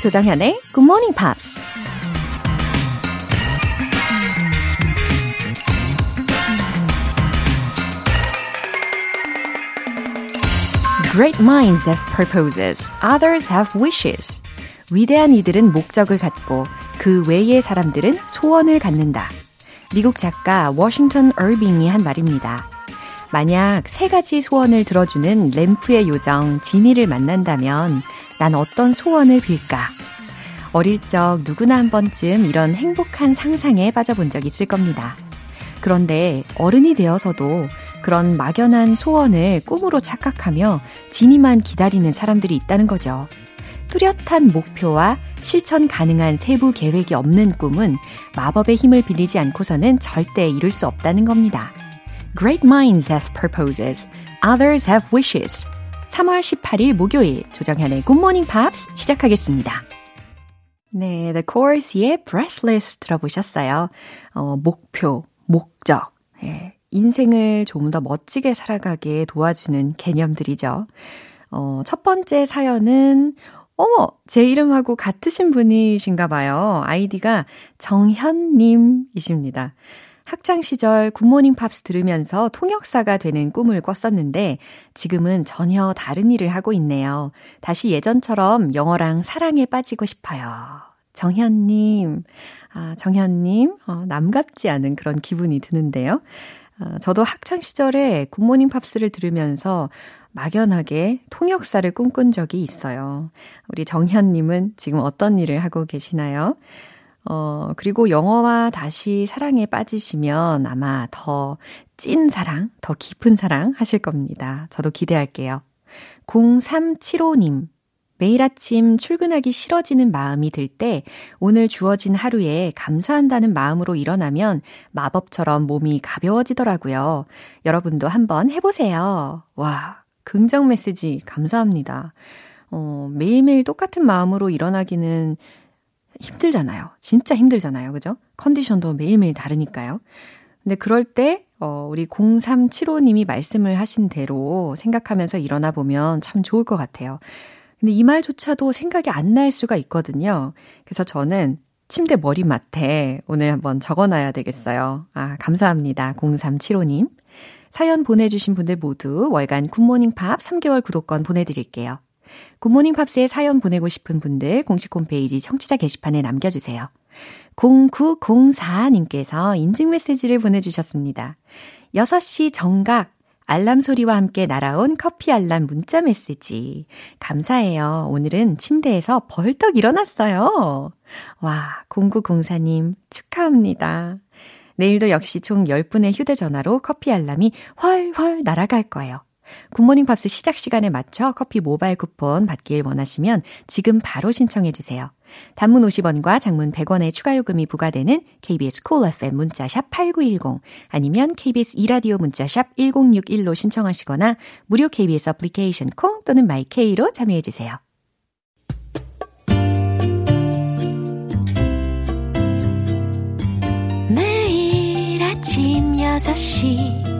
조정현의 Good Morning Pops. Great minds have purposes, others have wishes. 위대한 이들은 목적을 갖고 그 외의 사람들은 소원을 갖는다. 미국 작가 워싱턴 얼빙이 한 말입니다. 만약 세 가지 소원을 들어주는 램프의 요정 지니를 만난다면 난 어떤 소원을 빌까? 어릴 적 누구나 한 번쯤 이런 행복한 상상에 빠져본 적 있을 겁니다. 그런데 어른이 되어서도 그런 막연한 소원을 꿈으로 착각하며 지니만 기다리는 사람들이 있다는 거죠. 뚜렷한 목표와 실천 가능한 세부 계획이 없는 꿈은 마법의 힘을 빌리지 않고서는 절대 이룰 수 없다는 겁니다. Great minds have purposes. Others have wishes. 3월 18일 목요일 조정현의 Good Morning Pops 시작하겠습니다. 네, The Chorus의 Breathless 들어보셨어요. 어, 목표, 목적. 예, 인생을 좀더 멋지게 살아가게 도와주는 개념들이죠. 어, 첫 번째 사연은 어머, 제 이름하고 같으신 분이신가 봐요. 아이디가 정현님이십니다. 학창 시절 굿모닝 팝스 들으면서 통역사가 되는 꿈을 꿨었는데 지금은 전혀 다른 일을 하고 있네요. 다시 예전처럼 영어랑 사랑에 빠지고 싶어요. 정현님, 아, 정현님, 어, 남 같지 않은 그런 기분이 드는데요. 어, 저도 학창 시절에 굿모닝 팝스를 들으면서 막연하게 통역사를 꿈꾼 적이 있어요. 우리 정현님은 지금 어떤 일을 하고 계시나요? 어, 그리고 영어와 다시 사랑에 빠지시면 아마 더 찐 사랑, 더 깊은 사랑 하실 겁니다. 저도 기대할게요. 0375님. 매일 아침 출근하기 싫어지는 마음이 들 때 오늘 주어진 하루에 감사한다는 마음으로 일어나면 마법처럼 몸이 가벼워지더라고요. 여러분도 한번 해보세요. 와, 긍정 메시지 감사합니다. 어, 매일매일 똑같은 마음으로 일어나기는 힘들잖아요. 진짜 힘들잖아요. 그죠? 컨디션도 매일매일 다르니까요. 근데 그럴 때, 어, 우리 0375님이 말씀을 하신 대로 생각하면서 일어나 보면 참 좋을 것 같아요. 근데 이 말조차도 생각이 안 날 수가 있거든요. 그래서 저는 침대 머리맡에 오늘 한번 적어 놔야 되겠어요. 아, 감사합니다. 0375님. 사연 보내주신 분들 모두 월간 굿모닝 팝 3개월 구독권 보내드릴게요. 굿모닝 팝스에 사연 보내고 싶은 분들 공식 홈페이지 청취자 게시판에 남겨주세요. 0904님께서 인증 메시지를 보내주셨습니다. 6시 정각 알람 소리와 함께 날아온 커피 알람 문자 메시지. 감사해요. 오늘은 침대에서 벌떡 일어났어요. 와, 0904님 축하합니다. 내일도 역시 총 10분의 휴대전화로 커피 알람이 훨훨 날아갈 거예요. 굿모닝 팝스 시작 시간에 맞춰 커피 모바일 쿠폰 받길 원하시면 지금 바로 신청해 주세요. 단문 50원과 장문 100원의 추가 요금이 부과되는 KBS Cool FM 문자샵 8910 아니면 KBS 이라디오 문자샵 1061로 신청하시거나 무료 KBS 애플리케이션 콩 또는 마이케이로 참여해 주세요. 매일 아침 6시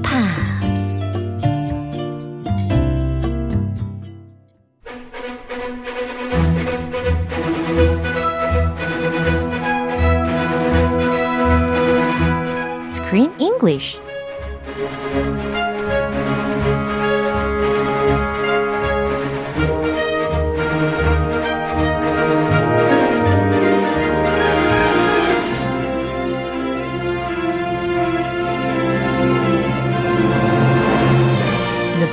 Pops. English.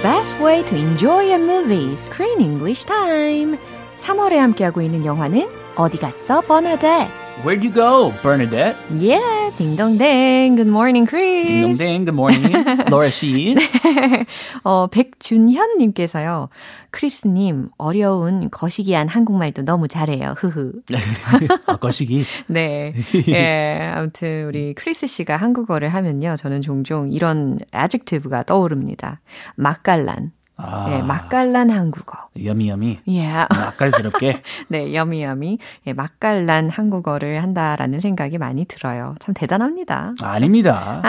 best way to enjoy a movie, Screen English Time. 3월에 함께하고 있는 영화는 어디 갔어, 버나데? Where'd you go, Bernadette? Yeah, 딩동댕. Good morning, Chris. 딩동댕. Good morning, Laura 씨. 네. 어, 백준현 님께서요. 크리스 님, 어려운 거시기한 한국말도 너무 잘해요. 흐흐. 아, 거시기? 네. 예, 아무튼 우리 크리스 씨가 한국어를 하면요. 저는 종종 이런 adjective가 떠오릅니다. 맛깔난, 예, 맛깔난 한국어. Yummy, yummy. Yeah. 맛깔스럽게. 네, 여미여미. 예, 맛깔난 한국어를 한다라는 생각이 많이 들어요. 참 대단합니다. 아닙니다.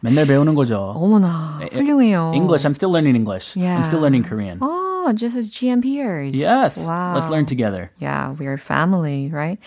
맨날 배우는 거죠. 어머나, 훌륭해요. English. I'm still learning English. Yeah. I'm still learning Korean. Oh, just as GM peers. Yes. Wow. Let's learn together. Yeah, we're family, right?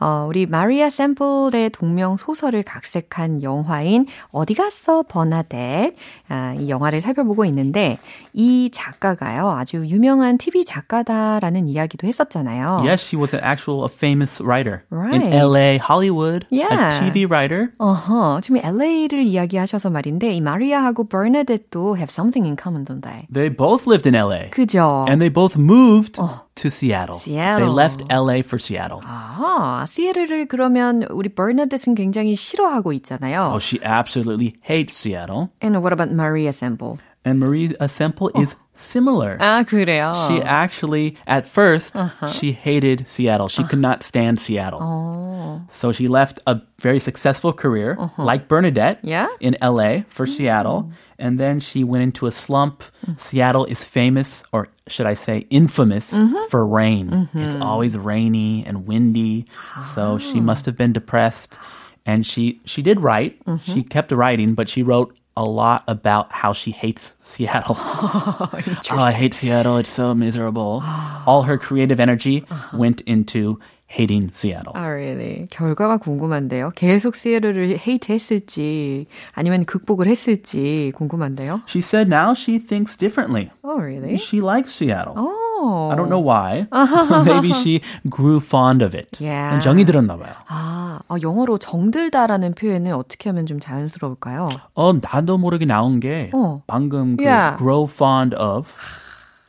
어, 우리 마리아 샘플의 동명 소설을 각색한 영화인 어디 갔어 버나뎃 아, 이 영화를 살펴보고 있는데 이 작가가요 아주 유명한 TV 작가다라는 이야기도 했었잖아요. Yes, she was an actual a famous writer in Right. LA, Hollywood. Yeah. A TV writer. 어허, 지금 LA를 이야기하셔서 말인데 이 마리아하고 버나뎃도 have something in common, don't they? They both lived in LA. 그죠? And they both moved to Seattle. Seattle. They left LA for Seattle. 아, 시애틀을 그러면 우리 버나뎃은 굉장히 싫어하고 있잖아요. Oh, she absolutely hates Seattle. And what about Maria Semple? And Marie Semple is similar. 아, 그래요. She actually, at 1st she hated Seattle. She could not stand Seattle. So she left a very successful career, like Bernadette, Yeah? in LA for Seattle. And then she went into a slump. Seattle is famous, or should I say, infamous for rain. It's always rainy and windy. So she must have been depressed. And she, she did write. She kept writing, but she wrote a lot about how she hates Seattle. oh, I hate Seattle. It's so miserable. All her creative energy went into hating Seattle. 아, really. 결과가 궁금한데요. 계속 시애틀을 헤이트 했을지 아니면 극복을 했을지 궁금한데요. She said now she thinks differently. Oh, really? She likes Seattle. Oh. I don't know why. Maybe she grew fond of it. Yeah. 정이 들었나 봐요. 아, 아, 영어로 정들다라는 표현을 어떻게 하면 좀 자연스러울까요? 어, 나도 모르게 나온 게 어. 방금 그 Yeah. grow fond of.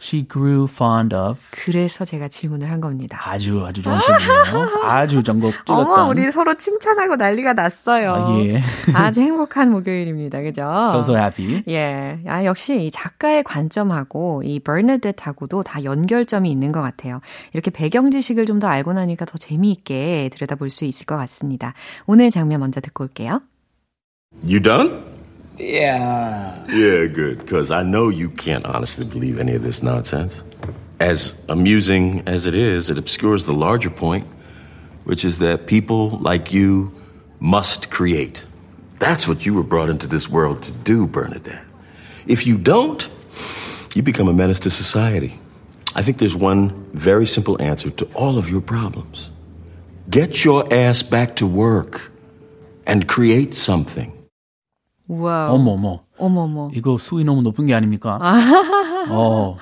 She grew fond of. 그래서 제가 질문을 한 겁니다. 아주 아주 좋은 질문이에요. 아주 전곡 찔렀던. 어머, 우리 서로 칭찬하고 난리가 났어요. 아, 예. 아주 행복한 목요일입니다. 그죠? So so happy. 예. 아, 역시 이 작가의 관점하고 이 버나뎃하고도 다 연결점이 있는 것 같아요. 이렇게 배경 지식을 좀 더 알고 나니까 더 재미있게 들여다볼 수 있을 것 같습니다. 오늘 장면 먼저 듣고 올게요. You done? Yeah. Yeah, good, because I know you can't honestly believe any of this nonsense. As amusing as it is, it obscures the larger point, which is that people like you must create. That's what you were brought into this world to do, Bernadette. If you don't, you become a menace to society. I think there's one very simple answer to all of your problems. Get your ass back to work and create something. 우와. 어머 어머. 어머머. 이거 수위 너무 높은 게 아닙니까? 어.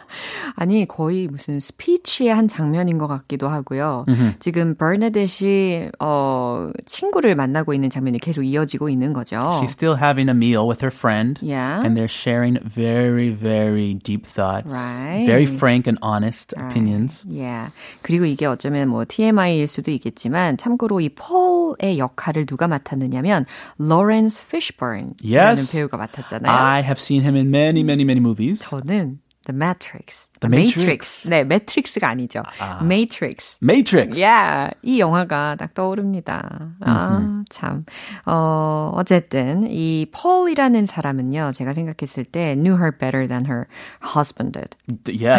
아니, 거의 무슨 스피치의 한 장면인 것 같기도 하고요. 지금 버나뎃이, 어, 친구를 만나고 있는 장면이 계속 이어지고 있는 거죠. She's still having a meal with her friend. Yeah. And they're sharing very, very deep thoughts. Right. Very frank and honest opinions. 예. 그리고 이게 어쩌면 뭐 TMI일 수도 있겠지만 참고로 이 폴의 역할을 누가 맡았느냐면 Lawrence Fishburne이라는 Yes. 배우가 맡았잖아요. I have seen him in many, many, many movies. 저는 The Matrix. The Matrix. 네, 매트릭스가 아니죠. Matrix. Matrix. 야, 이 영화가 딱 떠오릅니다. 아, 참. 어, 어쨌든, 이 폴이라는 사람은요, 제가 생각했을 때, knew her better than her husband did. Yeah.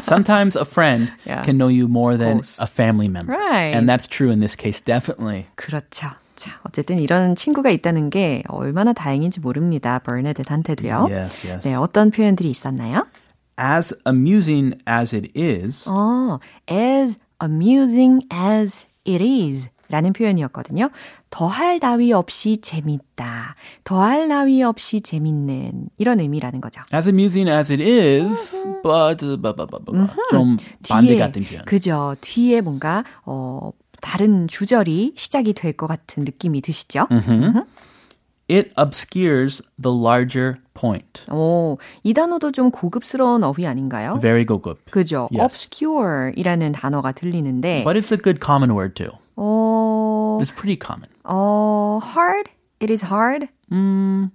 Sometimes a friend Yeah. can know you more than course. a family member. Right. And that's true in this case, definitely. 그렇죠. 자, 어쨌든 이런 친구가 있다는 게 얼마나 다행인지 모릅니다. 버네드한테도요. Yes, yes. 네, 어떤 표현들이 있었나요? As amusing as it is, 어, as amusing as it is 라는 표현이었거든요. 더할 나위 없이 재밌다. 더할 나위 없이 재밌는 이런 의미라는 거죠. as amusing as it is, but, but, but, but, but, 좀 반대 같은 표현. 그죠. 뒤에 뭔가 어 다른 주절이 시작이 될 것 같은 느낌이 드시죠? It obscures the larger point. 오, 이 단어도 좀 고급스러운 어휘 아닌가요? Very 고급. 그죠. Yes. obscure이라는 단어가 들리는데 But it's a good common word too. 어, It's pretty common. 어, hard? It is hard? no?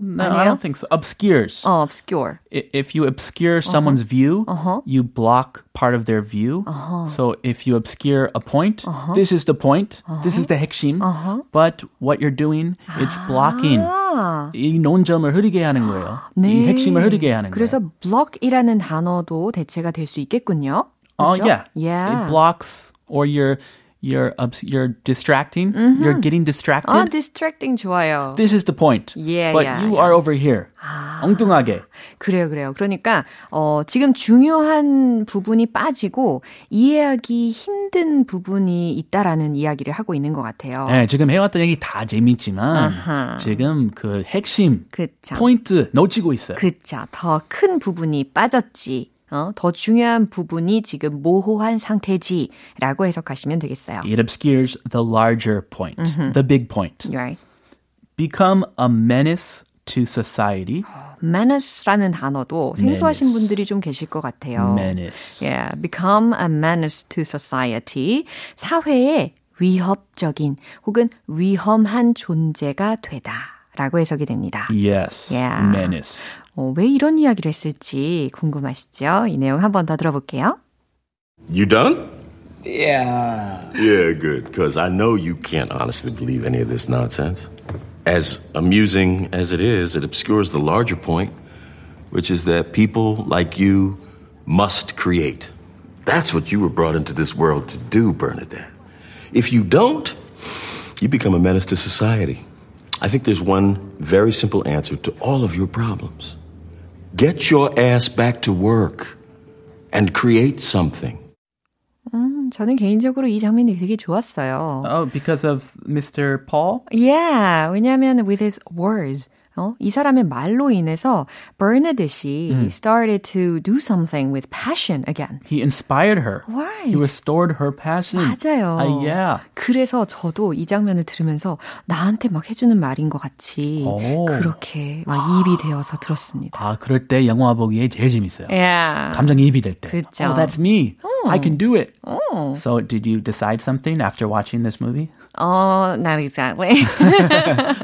No, I 아니에요? don't think so. Obscures. 어, obscure. I- If you obscure someone's view, you block part of their view. So if you obscure a point, this is the point. This is the 핵심. But what you're doing, it's blocking 아. 이 논점을 흐리게 하는 거예요. 네. 이 핵심을 흐리게 하는 그래서 거예요. block이라는 단어도 대체가 될 수 있겠군요. 어, 그죠? yeah. Yeah. It blocks or you're you're obs- you're distracting. You're getting distracted. 아, distracting 좋아요. This is the point. Yeah, but yeah, you yeah. are over here. 엉뚱하게. 그래요, 그래요. 그러니까 어 지금 중요한 부분이 빠지고 이해하기 힘든 부분이 있다라는 이야기를 하고 있는 것 같아요. 네, 지금 해왔던 얘기 다 재밌지만 아하. 지금 그 핵심 그쵸. 포인트 놓치고 있어요. 그쵸. 더 큰 부분이 빠졌지. 어, 더 중요한 부분이 지금 모호한 상태지라고 해석하시면 되겠어요. It obscures the larger point, the big point. Right. Become a menace to society. menace라는 단어도 생소하신 menace. 분들이 좀 계실 것 같아요. menace. Yeah, become a menace to society. 사회에 위협적인 혹은 위험한 존재가 되다 라고 해석이 됩니다. Yes. Yeah. Menace. 어, 왜 이런 이야기를 했을지 궁금하시죠? 이 내용 한 번 더 들어볼게요. You done? Yeah. Yeah, good, because I know you can't honestly believe any of this nonsense. As amusing as it is, it obscures the larger point, which is that people like you must create. That's what you were brought into this world to do, Bernadette. If you don't, you become a menace to society. I think there's one very simple answer to all of your problems. Get your ass back to work and create something. 음, 저는 개인적으로 이 장면이 되게 좋았어요. Oh, because of Mr. Paul? Yeah, 왜냐하면 with his words, 어, 이 사람의 말로 인해서 버나드시 started to do something with passion again. He inspired her. Right. He restored her passion. 맞아요. Uh, yeah. 그래서 저도 이 장면을 들으면서 나한테 막 해주는 말인 것 같이 오. 그렇게 막 입이 되어서 들었습니다. 아, 그럴 때 영화 보기에 제일 재밌어요. Yeah. 감정이 입이 될 때. 그쵸. Oh, that's me. I can do it. 어. So, did you decide something after watching this movie? 어, not exactly.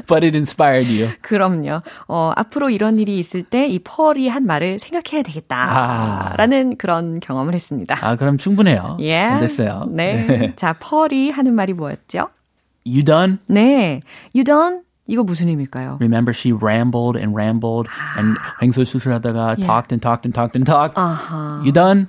But it inspired you. 그럼 요. 어, 앞으로 이런 일이 있을 때 이 펄이 한 말을 생각해야 되겠다. 아. 라는 그런 경험을 했습니다. 아, 그럼 충분해요. 예. 됐어요. 네. 자, 펄이 하는 말이 뭐였죠? You done? 네. You done? 이거 무슨 의미일까요? Remember she rambled and rambled and 횡설수설하다가 Yeah. talked and talked and talked and talked. 아하. You done?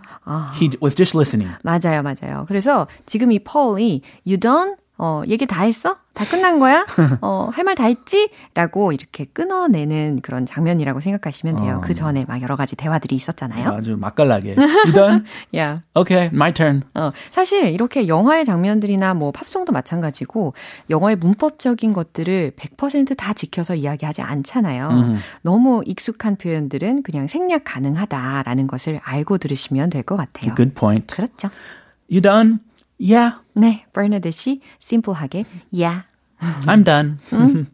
He was just listening. 맞아요, 맞아요. 그래서 지금 이 펄이 You done? 어, 얘기 다 했어? 다 끝난 거야? 어, 할 말 다 했지? 라고 이렇게 끊어내는 그런 장면이라고 생각하시면 돼요. 그 전에 막 여러 가지 대화들이 있었잖아요. 아주 맛깔나게. You done? 야. Okay, my turn. 어, 사실 이렇게 영화의 장면들이나 뭐 팝송도 마찬가지고 영어의 문법적인 것들을 100%다 지켜서 이야기하지 않잖아요. 너무 익숙한 표현들은 그냥 생략 가능하다라는 것을 알고 들으시면 될 것 같아요. Good point. 그렇죠. You done? Yeah, 네, 버나드시 심플하게 yeah. I'm done.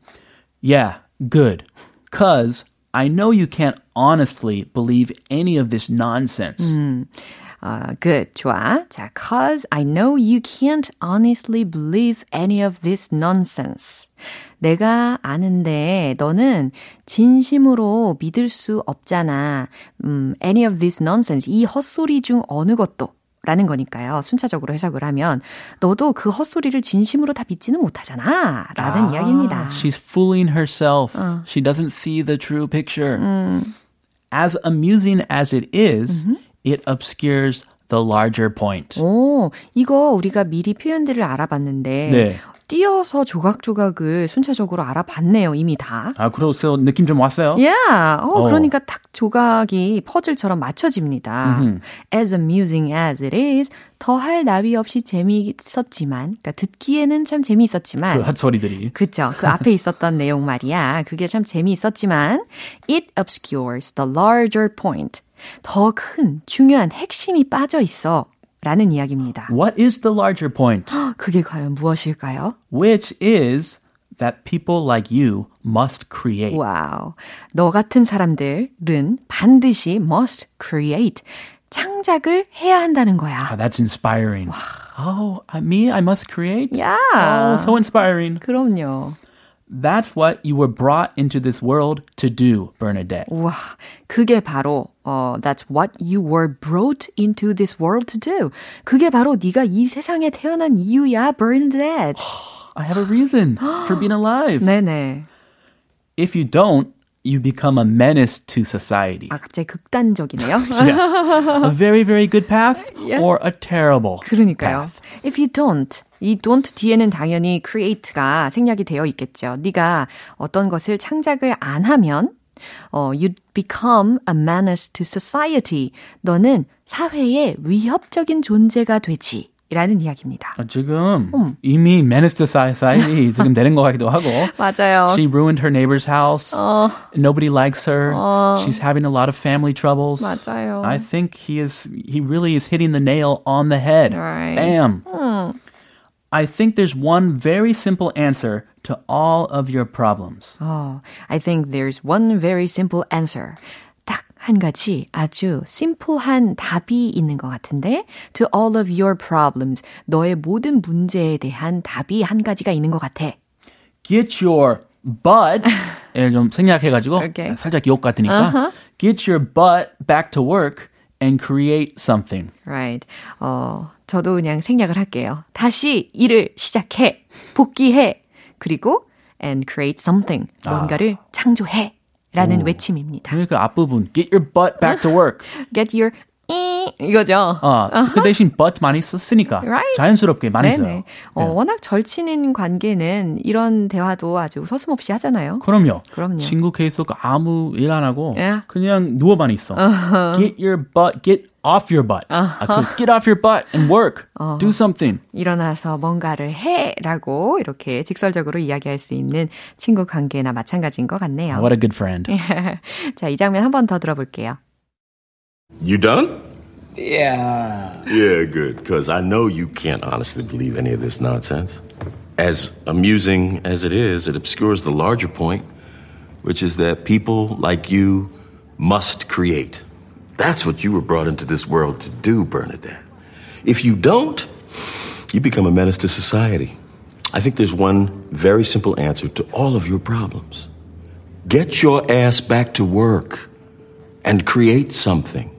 yeah, good. Cause I know you can't honestly believe any of this nonsense. 어, good, 좋아. 자, cause I know you can't honestly believe any of this nonsense. 내가 아는데 너는 진심으로 믿을 수 없잖아. 음, any of this nonsense. 이 헛소리 중 어느 것도. 라는 거니까요. 순차적으로 해석을 하면 너도 그 헛소리를 진심으로 다 믿지는 못하잖아. 라는 이야기입니다. She's fooling herself. She doesn't see the true picture. As amusing as it is, it obscures the larger point. 오, 이거 우리가 미리 표현들을 알아봤는데 네. 띄어서 조각조각을 순차적으로 알아봤네요, 이미 다. 아, 그래서 느낌 좀 왔어요? Yeah. 어, 어. 그러니까 딱 조각이 퍼즐처럼 맞춰집니다. As amusing as it is, 더할 나위 없이 재미있었지만, 그러니까 듣기에는 참 재미있었지만, 그 헛소리들이. 그쵸. 그 앞에 있었던 내용 말이야. 그게 참 재미있었지만, it obscures the larger point. 더 큰, 중요한 핵심이 빠져 있어. 라는 이야기입니다. What is the larger point? 그게 과연 무엇일까요? Which is that people like you must create. Wow. 너 같은 사람들은 반드시 must create. 창작을 해야 한다는 거야. Ah, that's inspiring. Oh, I- me? I must create? 야. Oh, so inspiring. 그럼요. That's what you were brought into this world to do, Bernadette. 와, 그게 바로 어 that's what you were brought into this world to do. 그게 바로 네가 이 세상에 태어난 이유야, Bernadette. I have a reason for being alive. 네네. if you don't, you become a menace to society. 아, 갑자기 극단적이네요. yes. A very, very good path Yeah. or a terrible 그러니까요. path. If you don't, 이 don't 뒤에는 당연히 create가 생략이 되어 있겠죠. 네가 어떤 것을 창작을 안 하면 어, you become a menace to society. 너는 사회에 위협적인 존재가 되지. 라는 이야기입니다. 아, 지금 이미 menace to society 지금 되는 것 같기도 하고. 맞아요. She ruined her neighbor's house. 어, Nobody likes her. She's having a lot of family troubles. 맞아요. I think he is he really is hitting the nail on the head. Right. Bam. I think there's one very simple answer to all of your problems. 어, I think there's one very simple answer. 딱 한 가지 아주 심플한 답이 있는 것 같은데 to all of your problems. 너의 모든 문제에 대한 답이 한 가지가 있는 것 같아. Get your butt 예, 좀 생략해가지고 Okay. 살짝 욕 같으니까 get your butt back to work and create something. Right. 어, 저도 그냥 생략을 할게요. 다시 일을 시작해. 복귀해. 그리고 and create something. 뭔가를 창조해. 라는 외침입니다. 그 앞부분 get your butt back to work. Get your 이 이거죠. 어, 그 대신 but 많이 썼으니까 Right. 자연스럽게 많이 써요. 네네. 어, 워낙 절친인 관계는 이런 대화도 아주 서슴없이 하잖아요. 그럼요. 그럼요. 친구 케이스 아무 일 안 하고 예. 그냥 누워만 있어. Get your butt, get off your butt. 아, 그 get off your butt and work. Do something. 일어나서 뭔가를 해라고 이렇게 직설적으로 이야기할 수 있는 친구 관계나 마찬가지인 것 같네요. What a good friend. 자, 이 장면 한 번 더 들어볼게요. You done? Yeah. Yeah, good, because I know you can't honestly believe any of this nonsense. As amusing as it is, it obscures the larger point, which is that people like you must create. That's what you were brought into this world to do, Bernadette. If you don't, you become a menace to society. I think there's one very simple answer to all of your problems. Get your ass back to work and create something.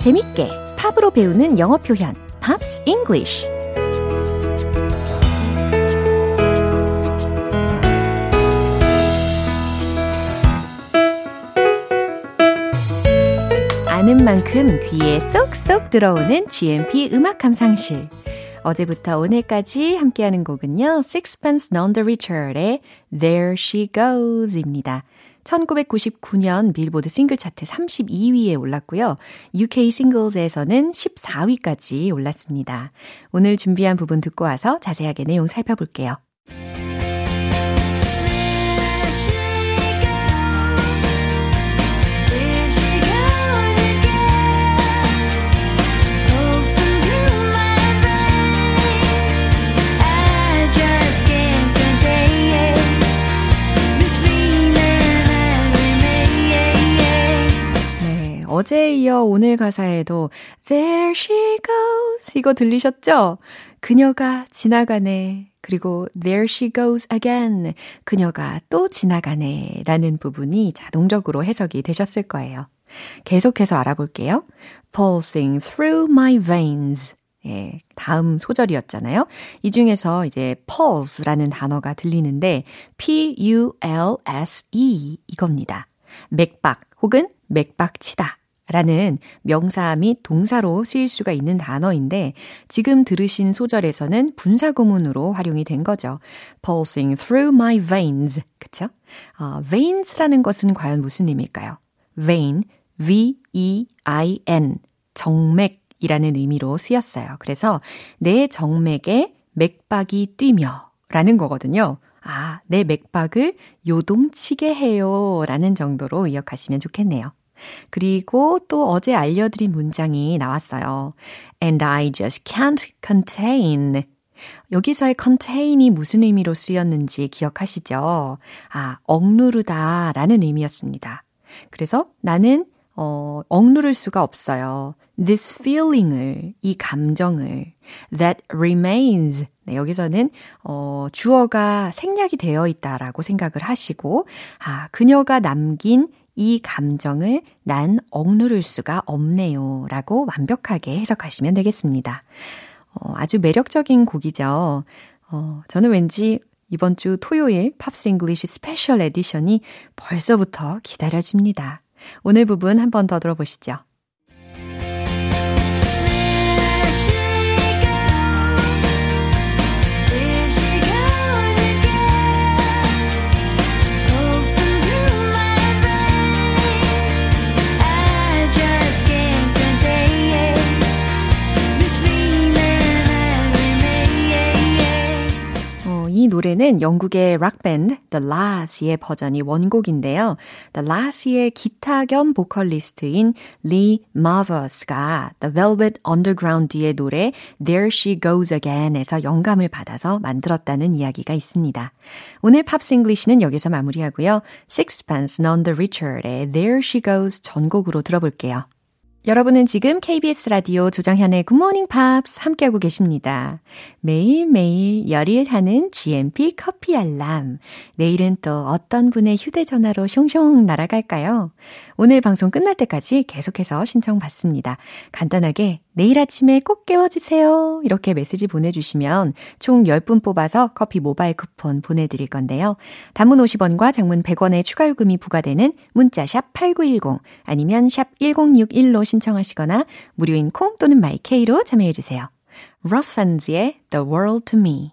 재밌게 팝으로 배우는 영어 표현 Pops English 아는 만큼 귀에 쏙쏙 들어오는 GMP 음악 감상실. 어제부터 오늘까지 함께하는 곡은요. Sixpence None the Richer의 There She Goes입니다. 1999년 빌보드 싱글 차트 32위에 올랐고요. UK 싱글즈에서는 14위까지 올랐습니다. 오늘 준비한 부분 듣고 와서 자세하게 내용 살펴볼게요. 어제에 이어 오늘 가사에도 There she goes 이거 들리셨죠? 그녀가 지나가네. 그리고 There she goes again. 그녀가 또 지나가네. 라는 부분이 자동적으로 해석이 되셨을 거예요. 계속해서 알아볼게요. Pulsing through my veins. 예, 다음 소절이었잖아요. 이 중에서 이제 pulse라는 단어가 들리는데 P-U-L-S-E 이겁니다. 맥박 혹은 맥박치다. 라는 명사 및 동사로 쓰일 수가 있는 단어인데 지금 들으신 소절에서는 분사 구문으로 활용이 된 거죠. pulsing through my veins. 그쵸? 어, veins라는 것은 과연 무슨 의미일까요? vein, V-E-I-N, 정맥이라는 의미로 쓰였어요. 그래서 내 정맥에 맥박이 뛰며 라는 거거든요. 아, 내 맥박을 요동치게 해요 라는 정도로 기억하시면 좋겠네요. 그리고 또 어제 알려드린 문장이 나왔어요. And I just can't contain. 여기서의 contain이 무슨 의미로 쓰였는지 기억하시죠? 아, 억누르다 라는 의미였습니다. 그래서 나는 어, 억누를 수가 없어요. This feeling을, 이 감정을, that remains. 네, 여기서는, 어, 주어가 생략이 되어 있다라고 생각을 하시고, 아, 그녀가 남긴 이 감정을 난 억누를 수가 없네요. 라고 완벽하게 해석하시면 되겠습니다. 어, 아주 매력적인 곡이죠. 어, 저는 왠지 이번 주 토요일 Pops English Special Edition이 벌써부터 기다려집니다. 오늘 부분 한 번 더 들어보시죠. 노래는 영국의 락밴드 The La's의 버전이 원곡인데요. The La's의 기타 겸 보컬리스트인 Lee Mavers가 The Velvet Underground의 노래 There She Goes Again에서 영감을 받아서 만들었다는 이야기가 있습니다. 오늘 Pops English는 여기서 마무리하고요. Sixpence None the Richer의 There She Goes 전곡으로 들어볼게요. 여러분은 지금 KBS 라디오 조정현의 Morning Pops 함께하고 계십니다. 매일매일 열일하는 GMP 커피 알람. 내일은 또 어떤 분의 휴대전화로 숑숑 날아갈까요? 오늘 방송 끝날 때까지 계속해서 신청 받습니다. 간단하게 내일 아침에 꼭 깨워주세요. 이렇게 메시지 보내주시면 총 10분 뽑아서 커피 모바일 쿠폰 보내드릴 건데요. 단문 50원과 장문 100원의 추가 요금이 부과되는 문자 샵 8910 아니면 샵 1061로 신청하시거나 무료인 콩 또는 마이케이로 참여해주세요. Ruffens의 The World to Me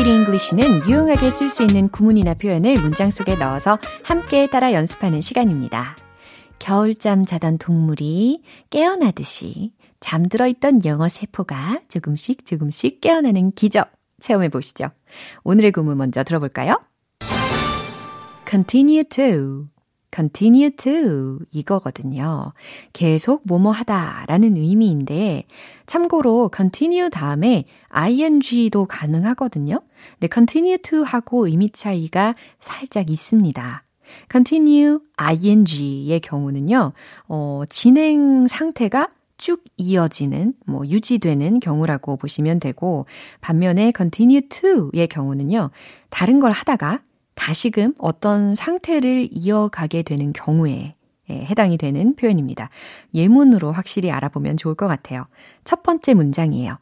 Weedy English는 유용하게 쓸 수 있는 구문이나 표현을 문장 속에 넣어서 함께 따라 연습하는 시간입니다. 겨울잠 자던 동물이 깨어나듯이 잠들어 있던 영어 세포가 조금씩 조금씩 깨어나는 기적 체험해 보시죠. 오늘의 구문 먼저 들어볼까요? continue to, continue to 이거거든요. 계속 뭐뭐 하다 라는 의미인데 참고로 continue 다음에 ing도 가능하거든요. 근데 continue to 하고 의미 차이가 살짝 있습니다. continue ing의 경우는요, 어, 진행 상태가 쭉 이어지는, 뭐, 유지되는 경우라고 보시면 되고, 반면에 continue to의 경우는요, 다른 걸 하다가 다시금 어떤 상태를 이어가게 되는 경우에 예, 해당이 되는 표현입니다. 예문으로 확실히 알아보면 좋을 것 같아요. 첫 번째 문장이에요.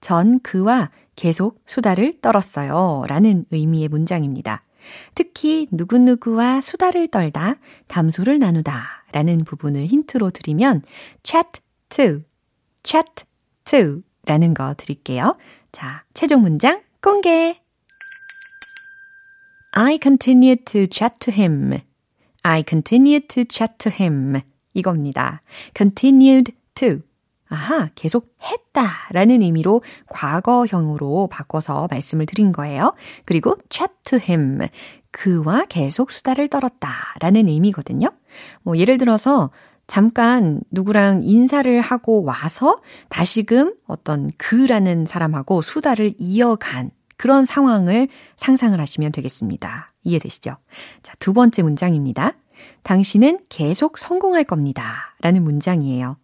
전 그와 계속 수다를 떨었어요. 라는 의미의 문장입니다. 특히 누구누구와 수다를 떨다, 담소를 나누다 라는 부분을 힌트로 드리면 chat to, chat to 라는 거 드릴게요. 자, 최종 문장 공개! I continued to chat to him. I continued to chat to him. 이겁니다. continued to. 아하, 계속 했다 라는 의미로 과거형으로 바꿔서 말씀을 드린 거예요. 그리고 chat to him. 그와 계속 수다를 떨었다 라는 의미거든요. 뭐, 예를 들어서 잠깐 누구랑 인사를 하고 와서 다시금 어떤 그라는 사람하고 수다를 이어간 그런 상황을 상상을 하시면 되겠습니다. 이해되시죠? 자, 두 번째 문장입니다. 당신은 계속 성공할 겁니다. 라는 문장이에요.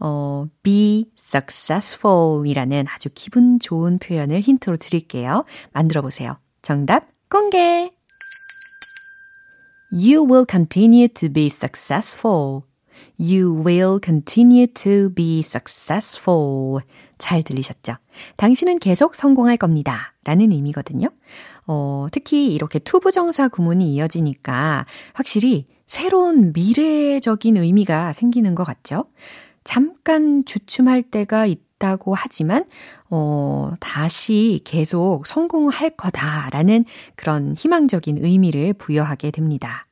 어, be successful 이라는 아주 기분 좋은 표현을 힌트로 드릴게요. 만들어 보세요. 정답 공개! You will continue to be successful. You will continue to be successful. 잘 들리셨죠? 당신은 계속 성공할 겁니다. 라는 의미거든요. 어, 특히 이렇게 투부정사 구문이 이어지니까 확실히 새로운 미래적인 의미가 생기는 것 같죠? 잠깐 주춤할 때가 있다고 하지만, 어, 다시 계속 성공할 거다라는 그런 희망적인 의미를 부여하게 됩니다.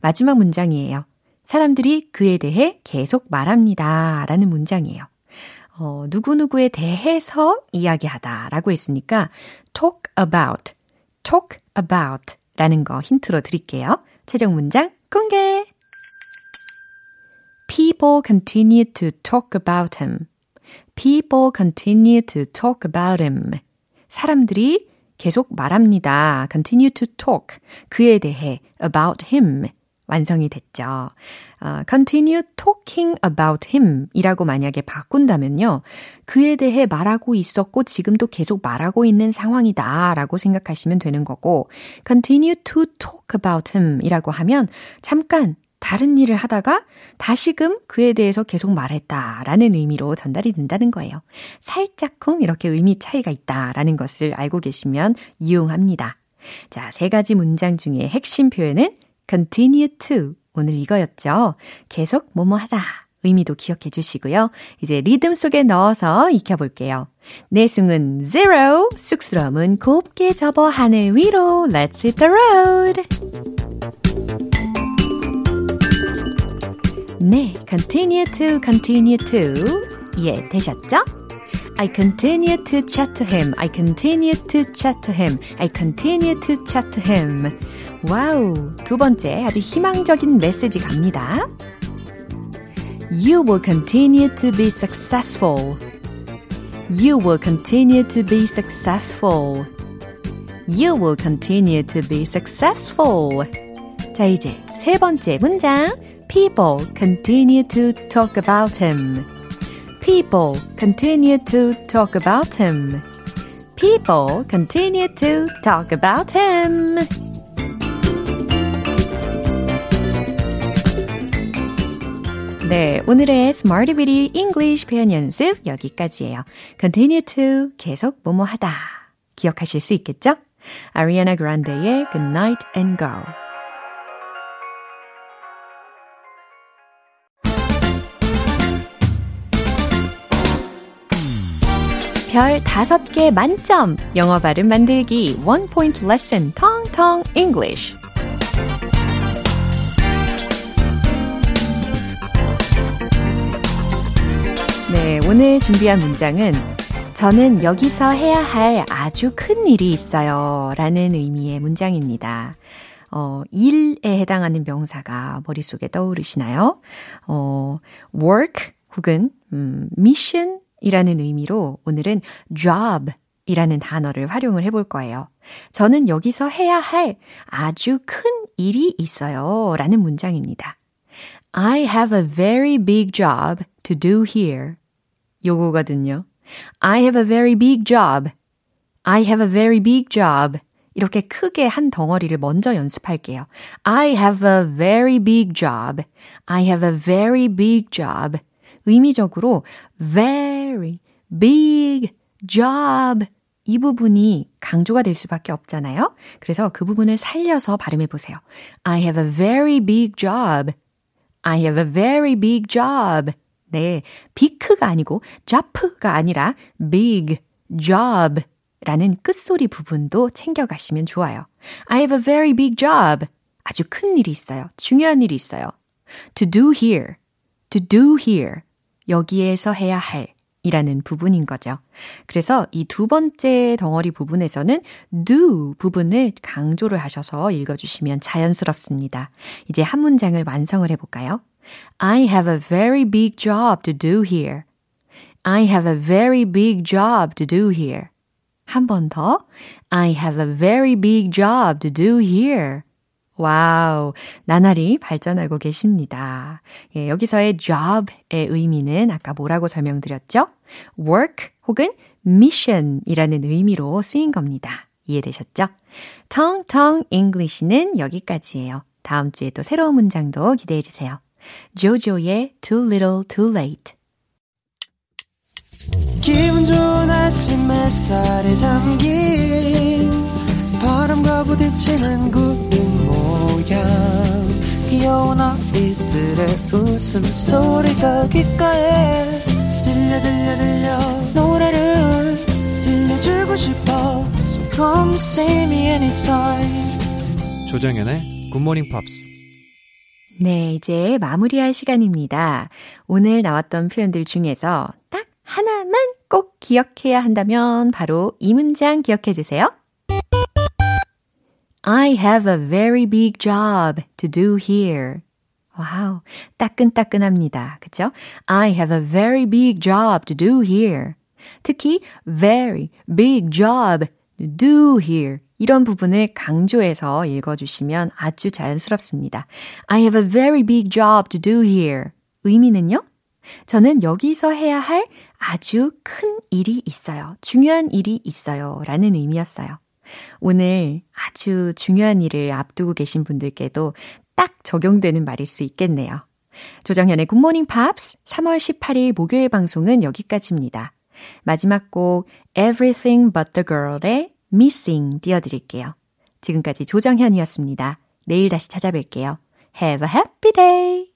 마지막 문장이에요. 사람들이 그에 대해 계속 말합니다. 라는 문장이에요. 어, 누구누구에 대해서 이야기하다 라고 했으니까 talk about, talk about 라는 거 힌트로 드릴게요. 최종 문장 공개! People continue to talk about him. People continue to talk about him. 사람들이 계속 말합니다. continue to talk. 그에 대해 about him. 완성이 됐죠. 어, continue talking about him 이라고 만약에 바꾼다면요. 그에 대해 말하고 있었고 지금도 계속 말하고 있는 상황이다 라고 생각하시면 되는 거고 continue to talk about him 이라고 하면 잠깐 다른 일을 하다가 다시금 그에 대해서 계속 말했다 라는 의미로 전달이 된다는 거예요. 살짝쿵 이렇게 의미 차이가 있다라는 것을 알고 계시면 유용합니다. 자, 세 가지 문장 중에 핵심 표현은 continue to 오늘 이거였죠. 계속 뭐뭐 하다. 의미도 기억해 주시고요. 이제 리듬 속에 넣어서 익혀볼게요. 내숭은 zero, 쑥스러움은 곱게 접어 하늘 위로. Let's hit the road. 네, continue to, continue to. 예, 되셨죠? I continue to chat to him. I continue to chat to him. I continue to chat to him. 와우. 두 번째, 아주 희망적인 메시지 갑니다. You will continue to be successful. You will continue to be successful. You will continue to be successful. 자, 이제 세 번째 문장. People continue to talk about him. People continue to talk about him. People continue to talk about him. 네, 오늘의 Smarty Bitty English 표현 연습 여기까지예요. Continue to 계속 뭐뭐 하다. 기억하실 수 있겠죠? 아리아나 그란데의 Good Night and Go. 별 다섯 개 만점! 영어 발음 만들기 Point Lesson Tong Tong English. 네, 오늘 준비한 문장은 저는 여기서 해야 할 아주 큰 일이 있어요. 라는 의미의 문장입니다. 어, 일에 해당하는 명사가 머릿속에 떠오르시나요? 어, work 혹은 음, mission 이라는 의미로 오늘은 job 이라는 단어를 활용을 해볼 거예요. 저는 여기서 해야 할 아주 큰 일이 있어요. 라는 문장입니다. I have a very big job to do here. 요거거든요. I have a very big job. I have a very big job. 이렇게 크게 한 덩어리를 먼저 연습할게요. I have a very big job. I have a very big job. 의미적으로 very big job 이 부분이 강조가 될 수밖에 없잖아요. 그래서 그 부분을 살려서 발음해 보세요. I have a very big job. I have a very big job. 네, big가 아니고 job가 아니라 big job 라는 끝소리 부분도 챙겨가시면 좋아요. I have a very big job. 아주 큰 일이 있어요. 중요한 일이 있어요. To do here. To do here. 여기에서 해야 할 이라는 부분인 거죠. 그래서 이 두 번째 덩어리 부분에서는 do 부분을 강조를 하셔서 읽어주시면 자연스럽습니다. 이제 한 문장을 완성을 해볼까요? I have a very big job to do here. I have a very big job to do here. 한 번 더. I have a very big job to do here. 와우, 나날이 발전하고 계십니다. 예, 여기서의 job의 의미는 아까 뭐라고 설명드렸죠? work 혹은 mission이라는 의미로 쓰인 겁니다. 이해되셨죠? 텅텅 English는 여기까지예요. 다음 주에 또 새로운 문장도 기대해 주세요. JoJo의 Too Little Too Late. 기분 좋은 아침 햇살에 담긴 바람과 부딪히는 구름 모양 귀여운 아이들의 웃음소리가 귓가에 들려 들려 들려 노래를 들려주고 싶어 So come see me anytime 조정연의 굿모닝 팝스 네, 이제 마무리할 시간입니다. 오늘 나왔던 표현들 중에서 딱 하나만 꼭 기억해야 한다면 바로 이 문장 기억해 주세요. I have a very big job to do here. 와우, 따끈따끈합니다. 그쵸? I have a very big job to do here. 특히 very big job to do here. 이런 부분을 강조해서 읽어주시면 아주 자연스럽습니다. I have a very big job to do here. 의미는요? 저는 여기서 해야 할 아주 큰 일이 있어요. 중요한 일이 있어요. 라는 의미였어요. 오늘 아주 중요한 일을 앞두고 계신 분들께도 딱 적용되는 말일 수 있겠네요. 조정현의 굿모닝 팝스 3월 18일 목요일 방송은 여기까지입니다. 마지막 곡 Everything But The Girl의 Missing 띄워드릴게요. 지금까지 조정현이었습니다. 내일 다시 찾아뵐게요. Have a happy day!